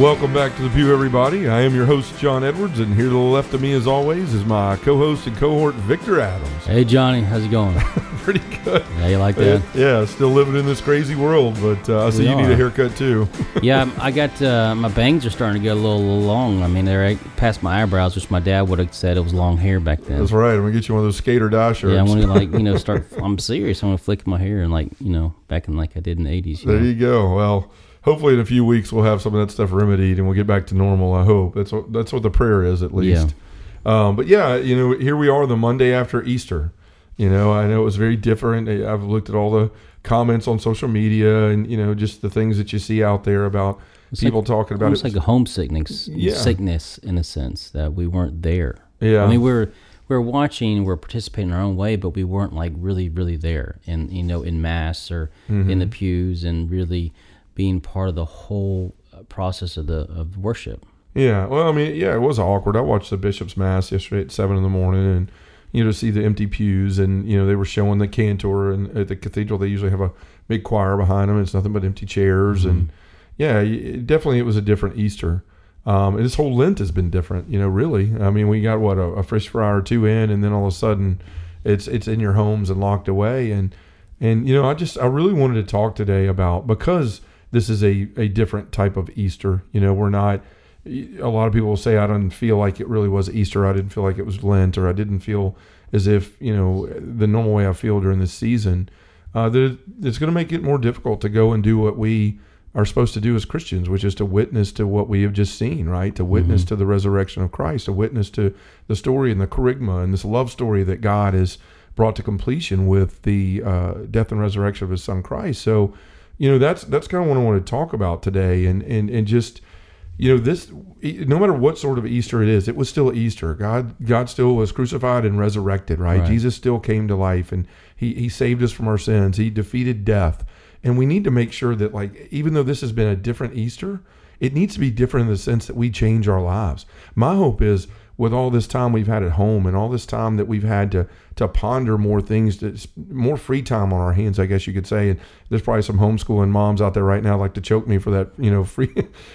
Welcome back to the Pew, everybody. I am your host, John Edwards, and here to the left of me, as always, is my co-host and cohort, Victor Adams. Hey, Johnny, how's it going? Pretty good. Yeah, you like that? Yeah, still living in this crazy world, but uh, I see you need a haircut too. yeah, I got uh, my bangs are starting to get a little, little long. I mean, they're past my eyebrows, which my dad would have said it was long hair back then. That's right. I'm gonna get you one of those skater die shirts. Yeah, I want to like you know start. I'm serious. I'm gonna flick my hair and like you know back in like I did in the 80s. You there know? you go. Well, hopefully in a few weeks we'll have some of that stuff remedied and we'll get back to normal. I hope that's what that's what the prayer is at least. Um, but yeah, you know, here we are the Monday after Easter. You know, I know it was very different. I- I've looked at all the comments on social media and you know just the things that you see out there about It's people like- talking about Almost it. like a homesickness, Yeah. sickness in a sense that we weren't there. Yeah. I mean, we're we're watching, we're participating in our own way, but we weren't like really, really there, and you know, in mass or in Mm-hmm. the pews, and really being part of the whole uh, process of the of worship. Yeah, well, I mean, yeah, it was awkward. I watched the bishop's mass yesterday at seven in the morning, and you know, to see the empty pews, and you know, they were showing the cantor, and at the cathedral they usually have a big choir behind them. It's nothing but empty chairs, and yeah, it, definitely it was a different Easter. Um, and this whole Lent has been different, you know. Really, I mean, we got what a, a fresh fry or two in, and then all of a sudden, it's it's in your homes and locked away, and and you know, I just I really wanted to talk today about because this is a a different type of Easter. You know, we're not a lot of people will say I didn't feel like it really was Easter. I didn't feel like it was Lent, or I didn't feel as if you know the normal way I feel during this season. Uh, that it's going to make it more difficult to go and do what we are supposed to do as Christians, which is to witness to what we have just seen, right? To witness to the resurrection of Christ, to witness to the story and the kerygma and this love story that God has brought to completion with the uh, death and resurrection of His Son Christ. So, you know, that's that's kind of what I want to talk about today, and and and just you know this no matter what sort of easter it is it was still easter. God god still was crucified and resurrected right, Right. jesus still came to life and he, he saved us from our sins. He defeated death. And we need to make sure that like even though this has been a different easter it needs to be different in the sense that we change our lives. My hope is with all this time we've had at home and all this time that we've had to to ponder more things to more free time on our hands i guess you could say. And there's probably some homeschooling moms out there right now like to choke me for that you know free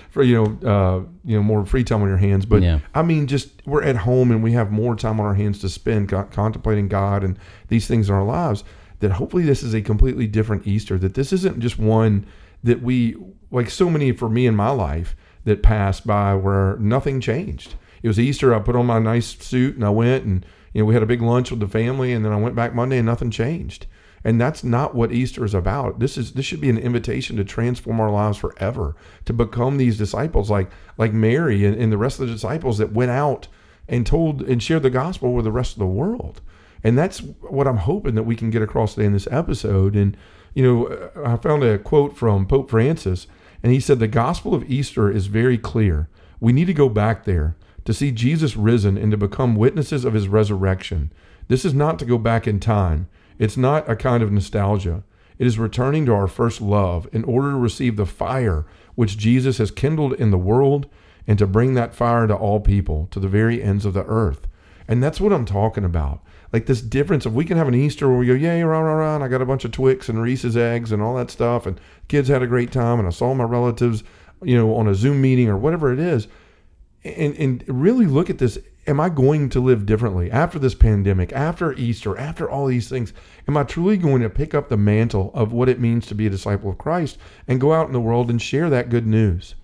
for you know uh you know more free time on your hands. But Yeah. i mean just we're at home and we have more time on our hands to spend co- contemplating god and these things in our lives that hopefully this is a completely different easter that this isn't just one that we like so many for me in my life that passed by where nothing changed it was Easter. I put on my nice suit and I went and you know we had a big lunch with the family and then I went back Monday and nothing changed. And that's not what Easter is about. This is this should be an invitation to transform our lives forever, to become these disciples like like Mary and, and the rest of the disciples that went out and told and shared the gospel with the rest of the world. And that's what I'm hoping that we can get across today in this episode. And you know, I found a quote from Pope Francis, and he said the gospel of Easter is very clear. We need to go back there to see Jesus risen and to become witnesses of his resurrection. This is not to go back in time. It's not a kind of nostalgia. It is returning to our first love in order to receive the fire which Jesus has kindled in the world and to bring that fire to all people, to the very ends of the earth. And that's what I'm talking about. Like this difference of we can have an Easter where we go, yay, rah, rah, rah, and I got a bunch of Twix and Reese's eggs and all that stuff, and kids had a great time, and I saw my relatives, you know, on a Zoom meeting or whatever it is and and really look at this am i going to live differently after this pandemic after easter after all these things am i truly going to pick up the mantle of what it means to be a disciple of christ and go out in the world and share that good news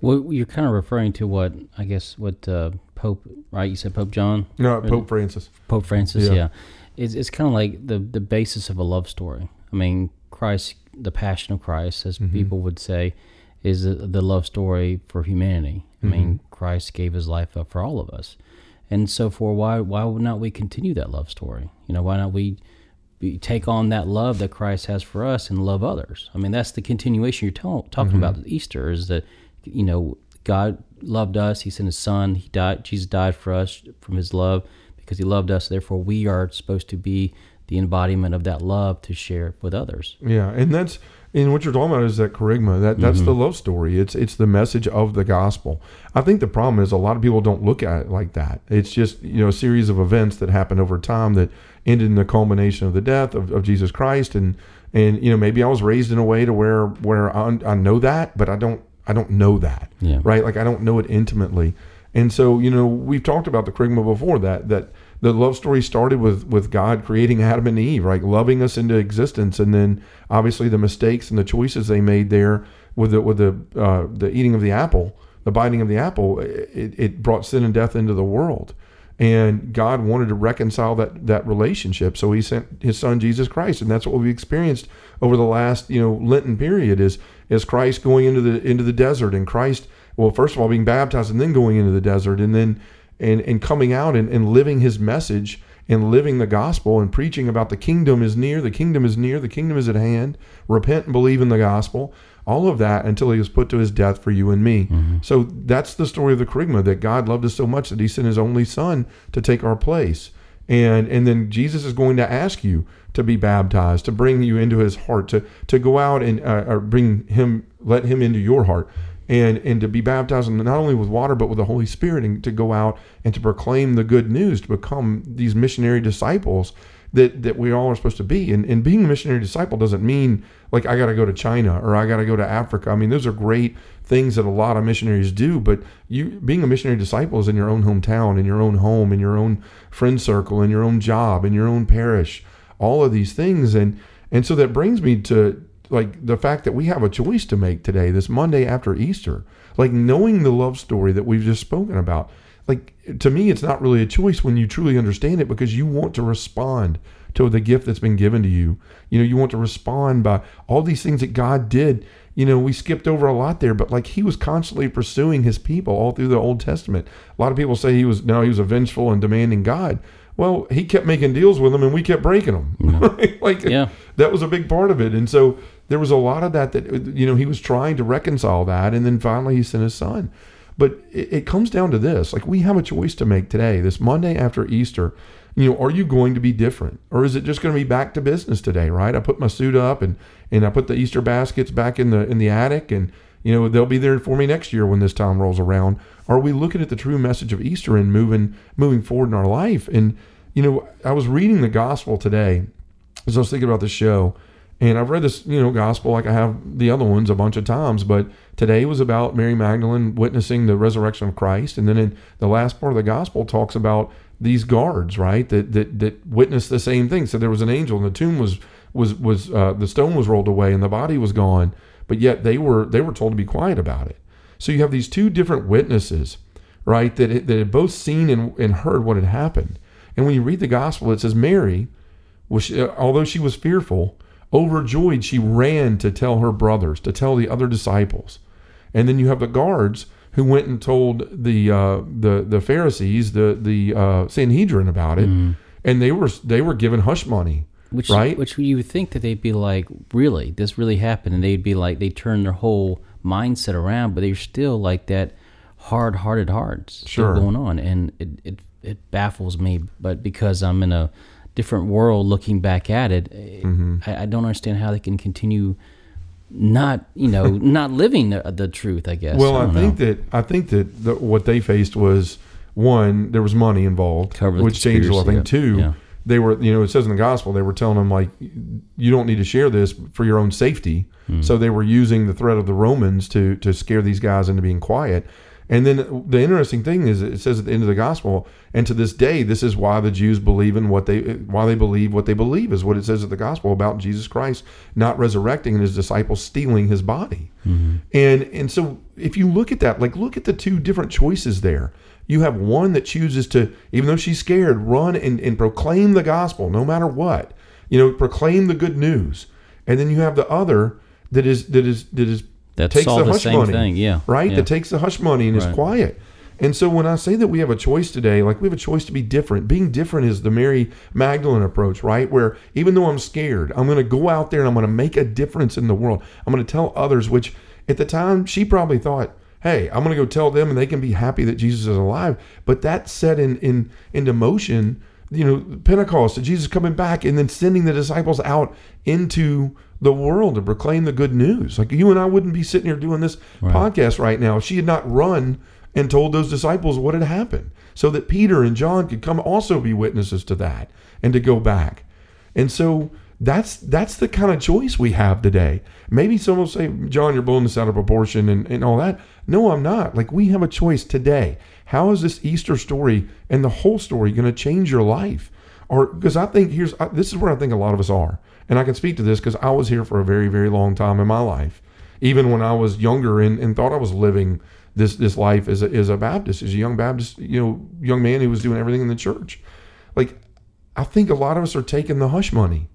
Well, you're kind of referring to what I guess what uh, Pope, right? You said Pope John, no pope francis Pope Francis. Yeah. Yeah, It's it's kind of like the the basis of a love story. I mean, Christ, the Passion of Christ, as Mm-hmm. people would say, is the, the love story for humanity. I mean, Mm-hmm. Christ gave His life up for all of us, and so for why why would not we continue that love story? You know, why not we be, take on that love that Christ has for us and love others? I mean, that's the continuation you're talking Mm-hmm. about. Easter is that you know God loved us. He sent His Son. He died. Jesus died for us from His love because He loved us. Therefore, we are supposed to be the embodiment of that love to share with others. Yeah, and that's and what you're talking about is that kerygma. That that's mm-hmm. the love story. It's it's the message of the gospel. I think the problem is a lot of people don't look at it like that. It's just you know a series of events that happen over time that ended in the culmination of the death of, of Jesus Christ and and you know maybe I was raised in a way to where where I, I know that, but I don't I don't know that. Yeah. Right. Like I don't know it intimately. And so you know we've talked about the kerygma before that that the love story started with with God creating Adam and Eve, right, loving us into existence, and then obviously the mistakes and the choices they made there with the with the uh, the eating of the apple, the biting of the apple, it, it brought sin and death into the world, and God wanted to reconcile that that relationship, so He sent His Son Jesus Christ, and that's what we've experienced over the last you know Lenten period is is Christ going into the into the desert and Christ well first of all being baptized and then going into the desert. And then and, and coming out and, and living his message and living the gospel and preaching about the kingdom is near, the kingdom is near, the kingdom is at hand. Repent and believe in the gospel. All of that until he was put to his death for you and me. Mm-hmm. So that's the story of the kerygma that God loved us so much that he sent his only son to take our place. And and then Jesus is going to ask you to be baptized, to bring you into his heart, to to go out and uh, or bring him, let him into your heart and and to be baptized not only with water but with the Holy Spirit and to go out and to proclaim the good news to become these missionary disciples that that we all are supposed to be. And, and being a missionary disciple doesn't mean like I got to go to China or I got to go to Africa. I mean those are great things that a lot of missionaries do but you being a missionary disciple is in your own hometown in your own home in your own friend circle in your own job in your own parish all of these things. And and so that brings me to like the fact that we have a choice to make today, this Monday after Easter, like knowing the love story that we've just spoken about. Like to me, it's not really a choice when you truly understand it because you want to respond to the gift that's been given to you. You know, you want to respond by all these things that God did. You know, we skipped over a lot there, but like he was constantly pursuing his people all through the Old Testament. A lot of people say he was no, he was a vengeful and demanding God. Well, he kept making deals with them and we kept breaking them. Yeah. like yeah. that was a big part of it. And so there was a lot of that that you know he was trying to reconcile that and then finally he sent his son. But it, it, comes down to this like we have a choice to make today this monday after easter. You know are you going to be different? Or is it just going to be back to business today right? I put my suit up and and i put the easter baskets back in the in the attic and you know they'll be there for me next year when this time rolls around. Are we looking at the true message of easter and moving moving forward in our life? And you know i was reading the gospel today as i was thinking about the show and I've read this, you know, gospel like I have the other ones a bunch of times, but today was about Mary Magdalene witnessing the resurrection of Christ, and then in the last part of the gospel talks about these guards, right, that that that witnessed the same thing. So there was an angel, and the tomb was was was uh, the stone was rolled away, and the body was gone, but yet they were they were told to be quiet about it. So you have these two different witnesses, right, that that had both seen and, and heard what had happened. And when you read the gospel, it says Mary, was although she was fearful Overjoyed, she ran to tell her brothers, to tell the other disciples. And then you have the guards who went and told the uh, the the Pharisees, the the uh, Sanhedrin about it, mm. and they were they were given hush money. Which, right? Which you would think that they'd be like, really, this really happened, and they'd be like, they turn their whole mindset around, but they're still like that hard-hearted hearts sure. going on, and it, it it baffles me. But because I'm in a different world looking back at it, mm-hmm. I, I, don't understand how they can continue not, you know, not living the, the, truth. I guess. Well, I, I think know. that I think that the, what they faced was one, there was money involved, Cover which changed a lot. I think two. Yeah. They were, you know, it says in the gospel, they were telling them like, you don't need to share this for your own safety. Mm. So they were using the threat of the Romans to to scare these guys into being quiet. And then the interesting thing is, it says at the end of the gospel, and to this day, this is why the Jews believe in what they, why they believe what they believe is what it says at the gospel about Jesus Christ not resurrecting and his disciples stealing his body. Mm-hmm. And and so if you look at that, like look at the two different choices there. You have one that chooses to, even though she's scared, run and, and proclaim the gospel no matter what. You know, proclaim the good news. And then you have the other that is that is that is that takes the, the hush money, thing, yeah, right? Yeah. That takes the hush money and right. is quiet. And so when I say that we have a choice today, like we have a choice to be different. Being different is the Mary Magdalene approach, right? Where even though I'm scared, I'm going to go out there and I'm going to make a difference in the world. I'm going to tell others, which at the time she probably thought, hey, I'm going to go tell them and they can be happy that Jesus is alive. But that set in, in into motion you know, Pentecost, Jesus coming back and then sending the disciples out into the world to proclaim the good news. Like you and I wouldn't be sitting here doing this Right. podcast right now if she had not run and told those disciples what had happened so that Peter and John could come also be witnesses to that and to go back. And so that's that's the kind of choice we have today. Maybe someone will say, John, you're blowing this out of proportion and, and all that. No, I'm not. Like we have a choice today. How is this Easter story and the whole story going to change your life? Or because I think here's I, this is where I think a lot of us are, and I can speak to this because I was here for a very very long time in my life, even when I was younger and, and thought I was living this this life as a, as a Baptist, as a young Baptist, you know, young man who was doing everything in the church. Like I think a lot of us are taking the hush money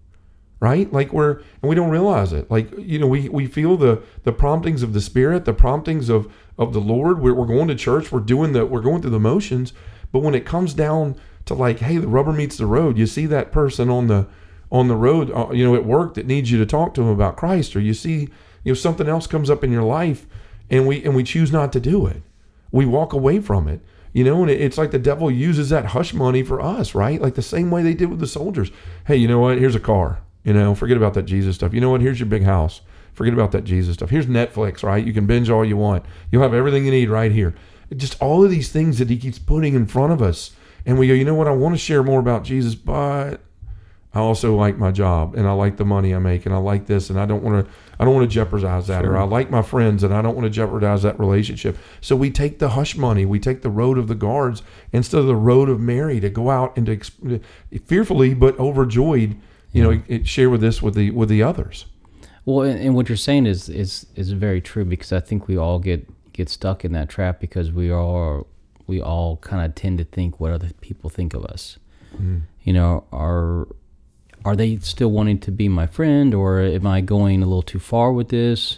right? Like we're and we don't realize it. Like you know we we feel the the promptings of the spirit the promptings of of the lord. We're, we're going to church. We're doing the we're going through the motions. But when it comes down to like hey the rubber meets the road you see that person on the on the road uh, you know at work that needs you to talk to them about christ or you see you know something else comes up in your life and we and we choose not to do it. We walk away from it you know and it- it's like the devil uses that hush money for us right? Like the same way they did with the soldiers. Hey you know what? Here's a car you know forget about that jesus stuff. You know what? Here's your big house. Forget about that jesus stuff. Here's netflix right? You can binge all you want. You'll have everything you need right here. Just all of these things that he keeps putting in front of us. And we go you know what? I want to share more about jesus but I also like my job and I like the money I make and I like this and I don't want to I don't want to jeopardize that or I like my friends and I don't want to jeopardize that relationship. So we take the hush money, we take the road of the guards instead of the road of Mary to go out and to fearfully but overjoyed, you know, it, share with this with the with the others. Well, and, what you're saying is is is very true because I think we all get get stuck in that trap because we are we all kind of tend to think what other people think of us. Hmm. You know, are are they still wanting to be my friend, or am I going a little too far with this?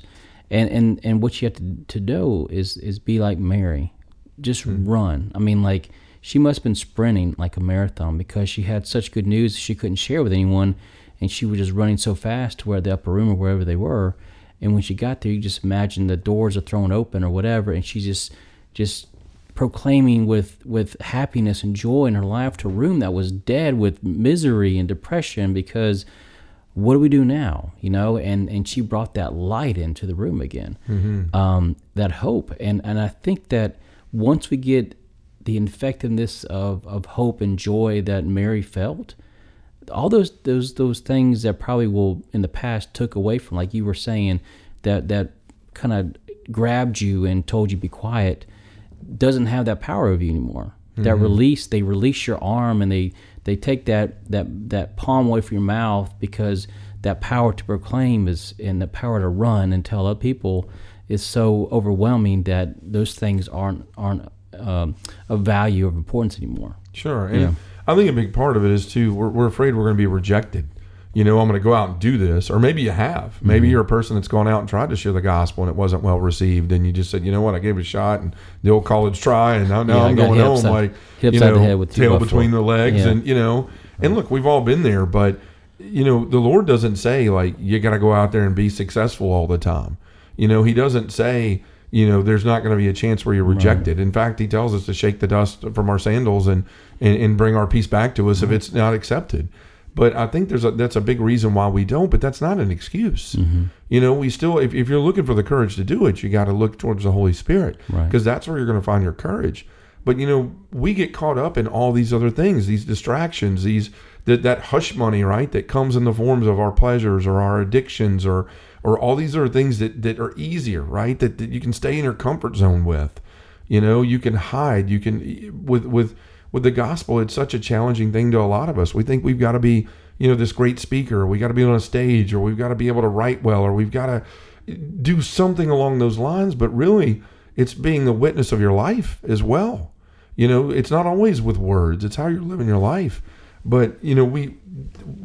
And and and what you have to to do is is be like Mary, just hmm. run. I mean, like she must have been sprinting like a marathon because she had such good news she couldn't share with anyone, and she was just running so fast to where the upper room or wherever they were. And when she got there, you just imagine the doors are thrown open or whatever, and she's just just proclaiming with with happiness and joy in her life to a room that was dead with misery and depression because what do we do now you know? And and she brought that light into the room again um, that hope. And and i think that once we get the infectiveness of of hope and joy that mary felt all those those those things that probably will in the past took away from like you were saying that that kind of grabbed you and told you be quiet doesn't have that power over you anymore. That release, they release your arm and they they take that that that palm away from your mouth because that power to proclaim is and the power to run and tell other people is so overwhelming that those things aren't aren't um, of value of importance anymore. Sure. And Yeah. I think a big part of it is too, we're, we're afraid we're going to be rejected. You know, I'm going to go out and do this. Or maybe you have. Maybe Mm-hmm. you're a person that's gone out and tried to share the gospel and it wasn't well received. And you just said, you know what, I gave it a shot and the old college try. And now, now Yeah, I'm going home like, you know, head with two tail between the legs. Yeah. And, you know, and look, we've all been there. But, you know, the Lord doesn't say, like, you got to go out there and be successful all the time. You know, He doesn't say, you know, there's not going to be a chance where you're rejected. In fact, he tells us to shake the dust from our sandals and, and, and bring our peace back to us if it's not accepted. But I think there's a, that's a big reason why we don't, but that's not an excuse. Mm-hmm. You know, we still, if, if you're looking for the courage to do it, you got to look towards the Holy Spirit Right. because that's where you're going to find your courage. But, you know, we get caught up in all these other things, these distractions, these, that, that hush money, right, that comes in the forms of our pleasures or our addictions or, or all these other things that, that are easier, right? That, that you can stay in your comfort zone with. You know, you can hide. You can with with with the gospel. It's such a challenging thing to a lot of us. We think we've got to be, you know, this great speaker. We got to be on a stage, or we've got to be able to write well, or we've got to do something along those lines. But really, it's being the witness of your life as well. You know, it's not always with words. It's how you're living your life. But you know, we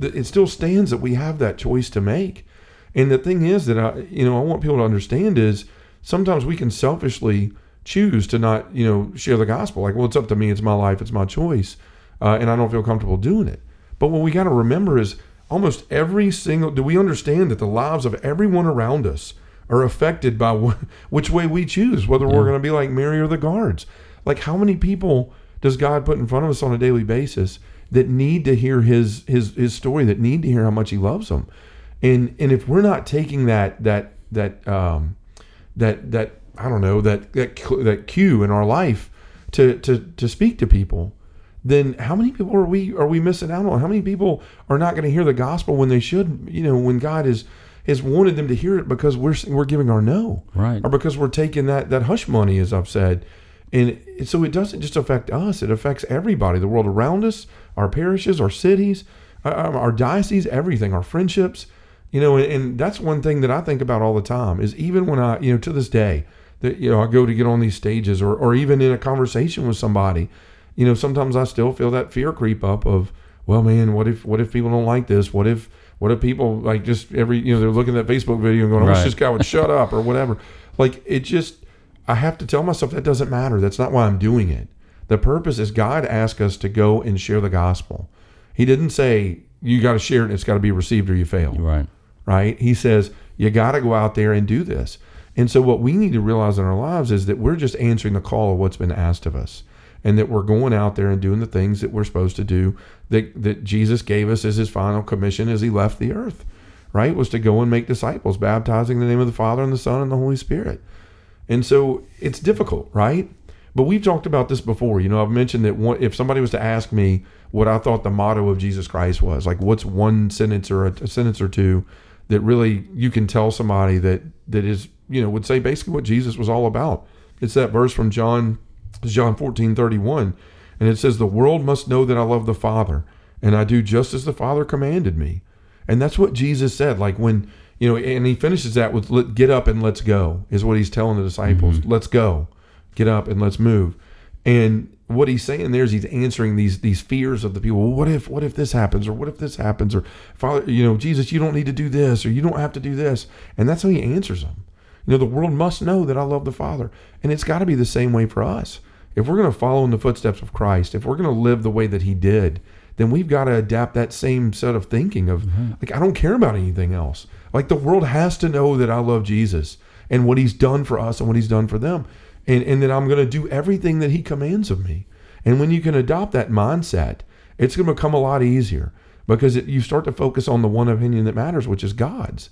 it still stands that we have that choice to make. And the thing is that I, you know, I want people to understand is sometimes we can selfishly choose to not, you know, share the gospel. Like, well, it's up to me. It's my life. It's my choice, uh, and I don't feel comfortable doing it. But what we got to remember is almost every single. Do we understand that the lives of everyone around us are affected by wh- which way we choose, whether we're going to be like Mary or the guards? Like, how many people does God put in front of us on a daily basis that need to hear his his his story, that need to hear how much he loves them. And and if we're not taking that that that um that that I don't know, that that that cue in our life to to to speak to people, then how many people are we are we missing out on? How many people are not going to hear the gospel when they should? You know, when God is has wanted them to hear it because we're we're giving our no, Right. or because we're taking that that hush money, as I've said, and so it doesn't just affect us; it affects everybody, the world around us, our parishes, our cities, uh, um, our, our diocese, everything, our friendships. You know, and, and that's one thing that I think about all the time is even when I, you know, to this day, that you know I go to get on these stages, or or even in a conversation with somebody, you know, sometimes I still feel that fear creep up of, well, man, what if what if people don't like this? What if what if people like just every you know they're looking at that Facebook video and going, oh, I wish Right. this guy would shut up or whatever. Like it just, I have to tell myself that doesn't matter. That's not why I'm doing it. The purpose is God asked us to go and share the gospel. He didn't say you got to share it and it's got to be received or you fail Right. right? He says, you got to go out there and do this. And so, what we need to realize in our lives is that we're just answering the call of what's been asked of us, and that we're going out there and doing the things that we're supposed to do that, that Jesus gave us as his final commission as he left the earth, right? Was to go and make disciples, baptizing in the name of the Father and the Son and the Holy Spirit. And so, it's difficult, right? But we've talked about this before. You know, I've mentioned that one, if somebody was to ask me what I thought the motto of Jesus Christ was, like what's one sentence or a, a sentence or two that really you can tell somebody that that is, you know, would say basically what Jesus was all about. It's that verse from John John 14, 31. And it says, The world must know that I love the Father, and I do just as the Father commanded me. And that's what Jesus said. Like when, you know, and he finishes that with, Get up and let's go, is what he's telling the disciples. Mm-hmm. Let's go. Get up and let's move. And what he's saying there is he's answering these these fears of the people. Well, what if what if this happens or what if this happens or Father, you know, Jesus, you don't need to do this or you don't have to do this. And that's how he answers them. You know, the world must know that I love the Father. And it's got to be the same way for us. If we're going to follow in the footsteps of Christ, if we're going to live the way that he did, then we've got to adapt that same set of thinking of mm-hmm. like I don't care about anything else. Like the world has to know that I love Jesus and what he's done for us and what he's done for them. And and that I'm going to do everything that he commands of me. And when you can adopt that mindset, it's going to become a lot easier because it, you start to focus on the one opinion that matters, which is God's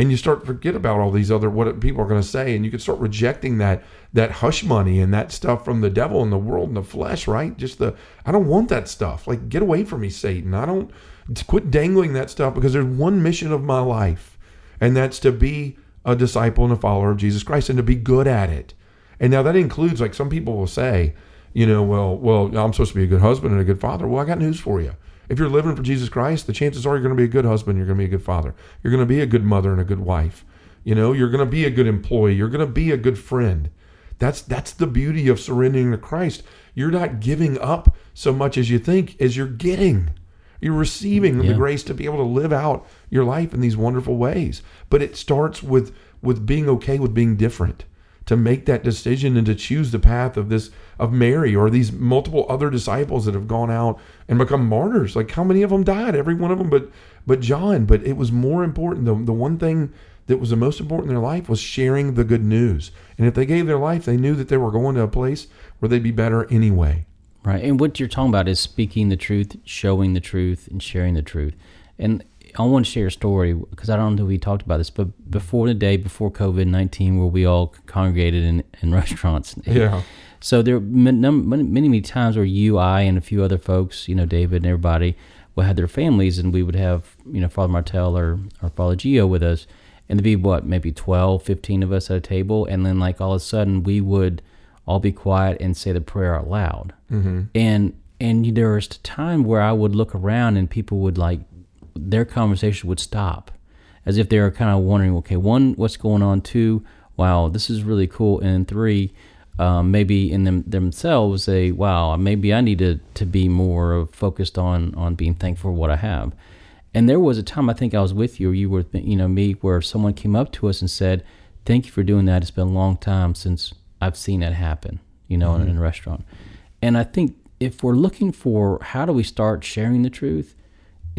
and you start to forget about all these other what people are going to say and you can start rejecting that that hush money and that stuff from the devil and the world and the flesh right? Just the i don't want that stuff. Like get away from me satan. I don't quit dangling that stuff because there's one mission of my life and that's to be a disciple and a follower of jesus christ and to be good at it. And now that includes like some people will say you know well well i'm supposed to be a good husband and a good father. Well i got news for you if you're living for Jesus Christ, the chances are you're going to be a good husband, you're going to be a good father, you're going to be a good mother and a good wife. You know, you're going to be a good employee, you're going to be a good friend. That's that's the beauty of surrendering to Christ. You're not giving up so much as you think as you're getting. You're receiving the grace to be able to live out your life in these wonderful ways. But it starts with with being okay with being different to make that decision and to choose the path of this of Mary or these multiple other disciples that have gone out and become martyrs. Like how many of them died? Every one of them, but but John. But it was more important. The the one thing that was the most important in their life was sharing the good news. And if they gave their life, they knew that they were going to a place where they'd be better anyway. Right. And what you're talking about is speaking the truth, showing the truth, and sharing the truth. And I want to share a story because I don't know if we talked about this, but before the day before COVID 19, where we all congregated in, in restaurants. Yeah. So there were many, many, many times where you, I, and a few other folks, you know, David and everybody, would have their families, and we would have, you know, Father Martel or, or Father Gio with us, and there'd be what, maybe 12, 15 of us at a table, and then like all of a sudden we would all be quiet and say the prayer out loud. Mm-hmm. And and there was a time where I would look around and people would like their conversation would stop, as if they were kind of wondering, okay, one, what's going on? Two, wow, this is really cool, and three, um, maybe in them themselves say, wow, maybe I need to, to be more focused on on being thankful for what I have. And there was a time I think I was with you, or you were, you know, me, where someone came up to us and said, "Thank you for doing that. It's been a long time since I've seen that happen, you know, in, in a restaurant." And I think if we're looking for how do we start sharing the truth,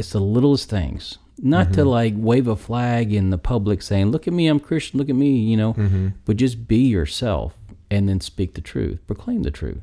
it's the littlest things. Not to mm-hmm. like wave a flag in the public saying, "Look at me, I'm Christian. Look at me," you know, mm-hmm. but just be yourself and then speak the truth, proclaim the truth.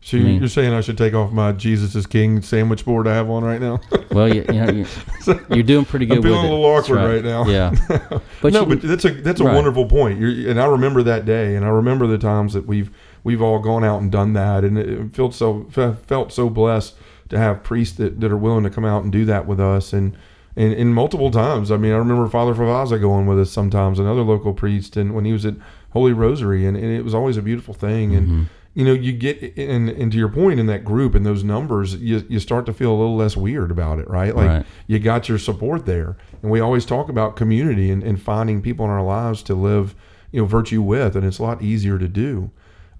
So I you- mean- you're saying I should take off my Jesus is King sandwich board I have on right now? Well, you, you know, you're, you're doing pretty good. I'm feeling a little awkward right now. Yeah, but no, you- but that's a that's a Right. wonderful point. You're, and I remember that day, and I remember the times that we've we've all gone out and done that, and it felt so felt so blessed to have priests that, that are willing to come out and do that with us, and and, and multiple times. I mean, I remember Father Favaza going with us sometimes, another local priest, and when he was at Holy Rosary, and, and it was always a beautiful thing, and. Mm-hmm. You know, you get and, and to your point in that group and those numbers, you, you start to feel a little less weird about it, right? Like Right. you got your support there. And we always talk about community and, and finding people in our lives to live, you know, virtue with, and it's a lot easier to do.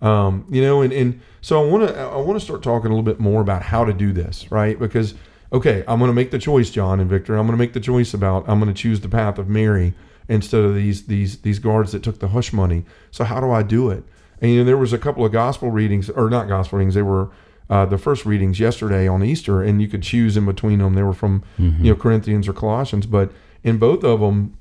Um, you know, and, and so I want to I want to start talking a little bit more about how to do this, right? Because okay, I'm going to make the choice, John and Victor. I'm going to make the choice about I'm going to choose the path of Mary instead of these these these guards that took the hush money. So how do I do it? And you know, there was a couple of gospel readings, or not gospel readings. They were uh, the first readings yesterday on Easter, and you could choose in between them. They were from you know Corinthians or Colossians, but in both of them,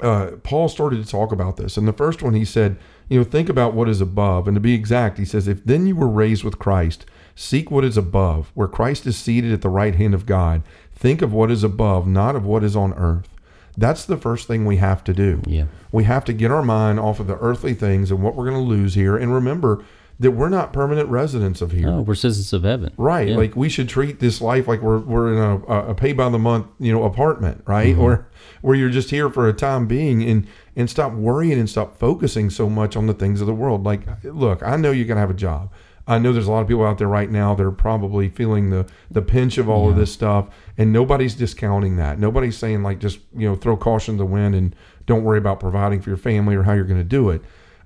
uh, Paul started to talk about this. And the first one, he said, you know, think about what is above. And to be exact, he says, if then you were raised with Christ, seek what is above, where Christ is seated at the right hand of God. Think of what is above, not of what is on earth. That's the first thing we have to do. yeah, We have to get our mind off of the earthly things and what we're going to lose here. And remember that we're not permanent residents of here. oh, we're citizens of heaven. Right. Yeah. Like we should treat this life like we're we're in a, a pay by the month, you know, apartment, right? Mm-hmm. Or where you're just here for a time being and and stop worrying and stop focusing so much on the things of the world. Like look, I know you're gonna have a job. I know there's a lot of people out there right now that are probably feeling the the pinch of all of this stuff and nobody's discounting that. Nobody's saying like just, you know, throw caution to the wind and don't worry about providing for your family or how you're gonna do it.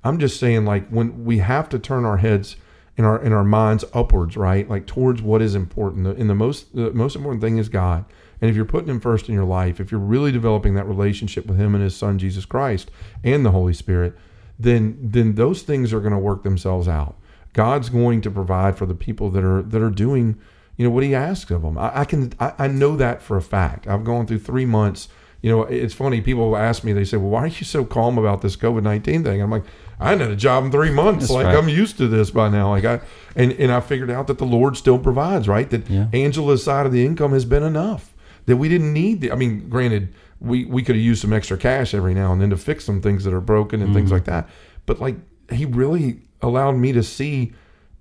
I'm just saying like when we have to turn our heads in our in our minds upwards, right? Like towards what is important. And the most the most important thing is God. And if you're putting him first in your life, if you're really developing that relationship with him and his son Jesus Christ and the Holy Spirit, then then those things are going to work themselves out. God's going to provide for the people that are that are doing, you know, what he asks of them. I, I can I, I know that for a fact. I've gone through three months. You know, it's funny. People ask me, they say, "Well, why are you so calm about this COVID nineteen thing?" I'm like, "I had a job in three months. That's like right. I'm used to this by now. Like I and and I figured out that the Lord still provides. Right, that Yeah. Angela's side of the income has been enough. That we didn't need. The, I mean, granted, we we could have used some extra cash every now and then to fix some things that are broken and things mm-hmm. like that. But like, he really allowed me to see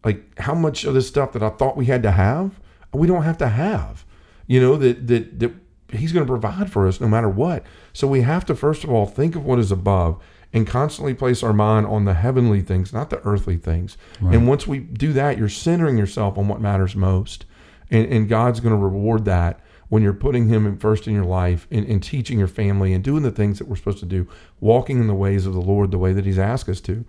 like how much of this stuff that I thought we had to have, we don't have to have. You know that that that he's going to provide for us no matter what. So we have to first of all think of what is above and constantly place our mind on the heavenly things, not the earthly things. And once we do that, you're centering yourself on what matters most. And, and God's going to reward that when you're putting Him in first in your life and, and teaching your family and doing the things that we're supposed to do, walking in the ways of the Lord the way that He's asked us to.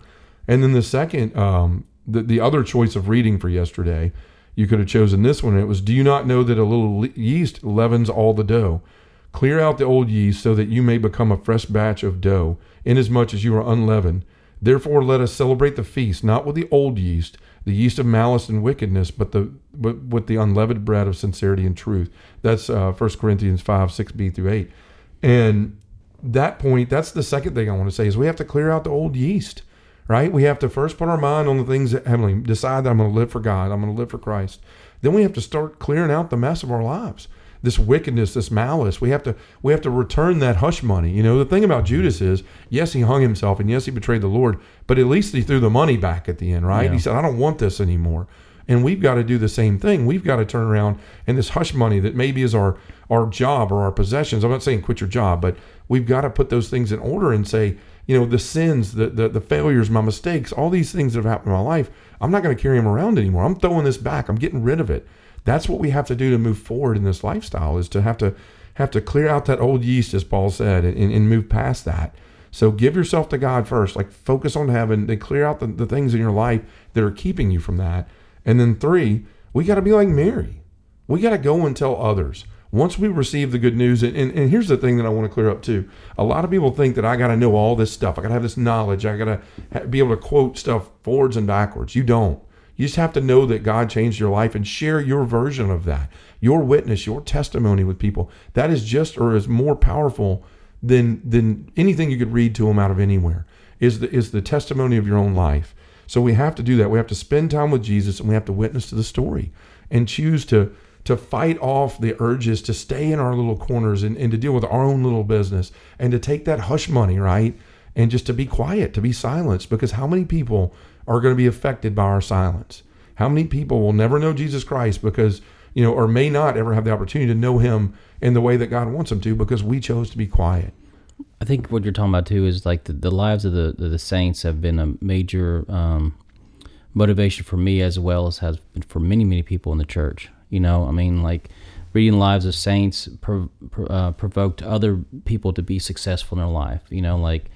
And then the second, um, the, the other choice of reading for yesterday, you could have chosen this one. It was, Do you not know that a little yeast leavens all the dough? Clear out the old yeast so that you may become a fresh batch of dough, inasmuch as you are unleavened. Therefore, let us celebrate the feast, not with the old yeast, the yeast of malice and wickedness, but the but with the unleavened bread of sincerity and truth. That's uh, 1 Corinthians 5, 6b through 8. And that point, that's the second thing I want to say is we have to clear out the old yeast, right? We have to first put our mind on the things that heavenly, decide that I'm going to live for God, I'm going to live for Christ. Then we have to start clearing out the mess of our lives. This wickedness, this malice, we have to we have to return that hush money. You know, the thing about Judas is, yes, he hung himself and yes, he betrayed the Lord, but at least he threw the money back at the end, right? Yeah. He said, I don't want this anymore. And we've got to do the same thing. We've got to turn around and this hush money that maybe is our our job or our possessions. I'm not saying quit your job, but we've got to put those things in order and say, you know, the sins, the the, the failures, my mistakes, all these things that have happened in my life, I'm not going to carry them around anymore. I'm throwing this back. I'm getting rid of it. That's what we have to do to move forward in this lifestyle is to have to have to clear out that old yeast, as Paul said, and, and move past that. So give yourself to God first, like focus on heaven, then clear out the, the things in your life that are keeping you from that. And then three, we got to be like Mary. We got to go and tell others. Once we receive the good news, and, and, and here's the thing that I want to clear up too. A lot of people think that I got to know all this stuff. I got to have this knowledge. I got to be able to quote stuff forwards and backwards. You don't. You just have to know that God changed your life and share your version of that, your witness, your testimony with people. That is just or is more powerful than than anything you could read to them out of anywhere. Is the is the testimony of your own life. So we have to do that. We have to spend time with Jesus and we have to witness to the story and choose to to fight off the urges to stay in our little corners and, and to deal with our own little business and to take that hush money, right? And just to be quiet, to be silenced, because how many people are going to be affected by our silence? How many people will never know Jesus Christ because, you know, or may not ever have the opportunity to know him in the way that God wants them to because we chose to be quiet? I think what you're talking about too is like the, the lives of the, the, saints have been a major um, motivation for me as well as has been for many, many people in the church. You know, I mean, like reading lives of saints pro, pro, uh, provoked other people to be successful in their life. You know, like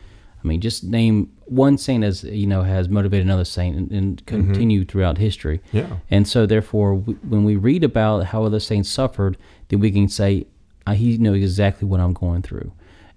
I mean, just name one saint as you know has motivated another saint and, and continue mm-hmm. throughout history. Yeah. And so, therefore, we, when we read about how other saints suffered, then we can say, "He knows exactly what I'm going through."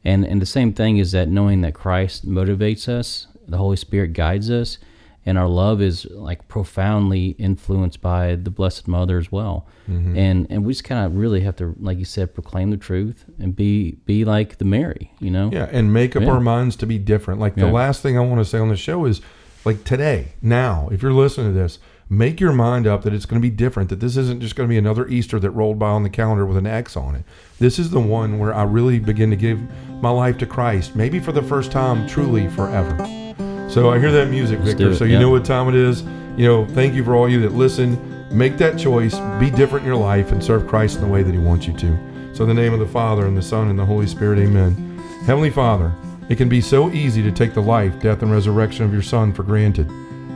And and the same thing is that knowing that Christ motivates us, the Holy Spirit guides us, and our love is like profoundly influenced by the Blessed Mother as well. Mm-hmm. And and we just kind of really have to, like you said, proclaim the truth and be be like the Mary, you know? Yeah, and make up yeah. our minds to be different. Like the last thing I want to say on the show is, like today, now, if you're listening to this, make your mind up that it's going to be different. That this isn't just going to be another Easter that rolled by on the calendar with an X on it. This is the one where I really begin to give my life to Christ, maybe for the first time, truly forever. So I hear that music, Victor. So you know what time it is. You know, thank you for all you that listen. Make that choice. Be different in your life and serve Christ in the way that He wants you to. So in the name of the Father and the Son and the Holy Spirit, Amen. Heavenly Father, it can be so easy to take the life, death, and resurrection of your Son for granted.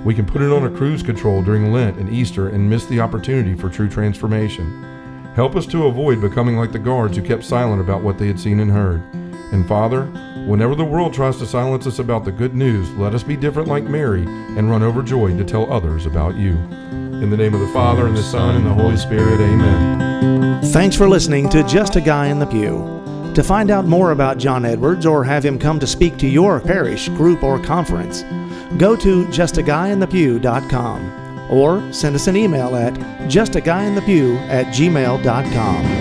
We can put it on a cruise control during Lent and Easter and miss the opportunity for true transformation. Help us to avoid becoming like the guards who kept silent about what they had seen and heard. And Father, whenever the world tries to silence us about the good news, let us be different like Mary and run overjoyed to tell others about you. In the name of the Father, and the Son, and the Holy Spirit, amen. Thanks for listening to Just a Guy in the Pew. To find out more about John Edwards or have him come to speak to your parish, group, or conference, go to justaguyinthepew.com or send us an email at justaguyinthepew at gmail.com.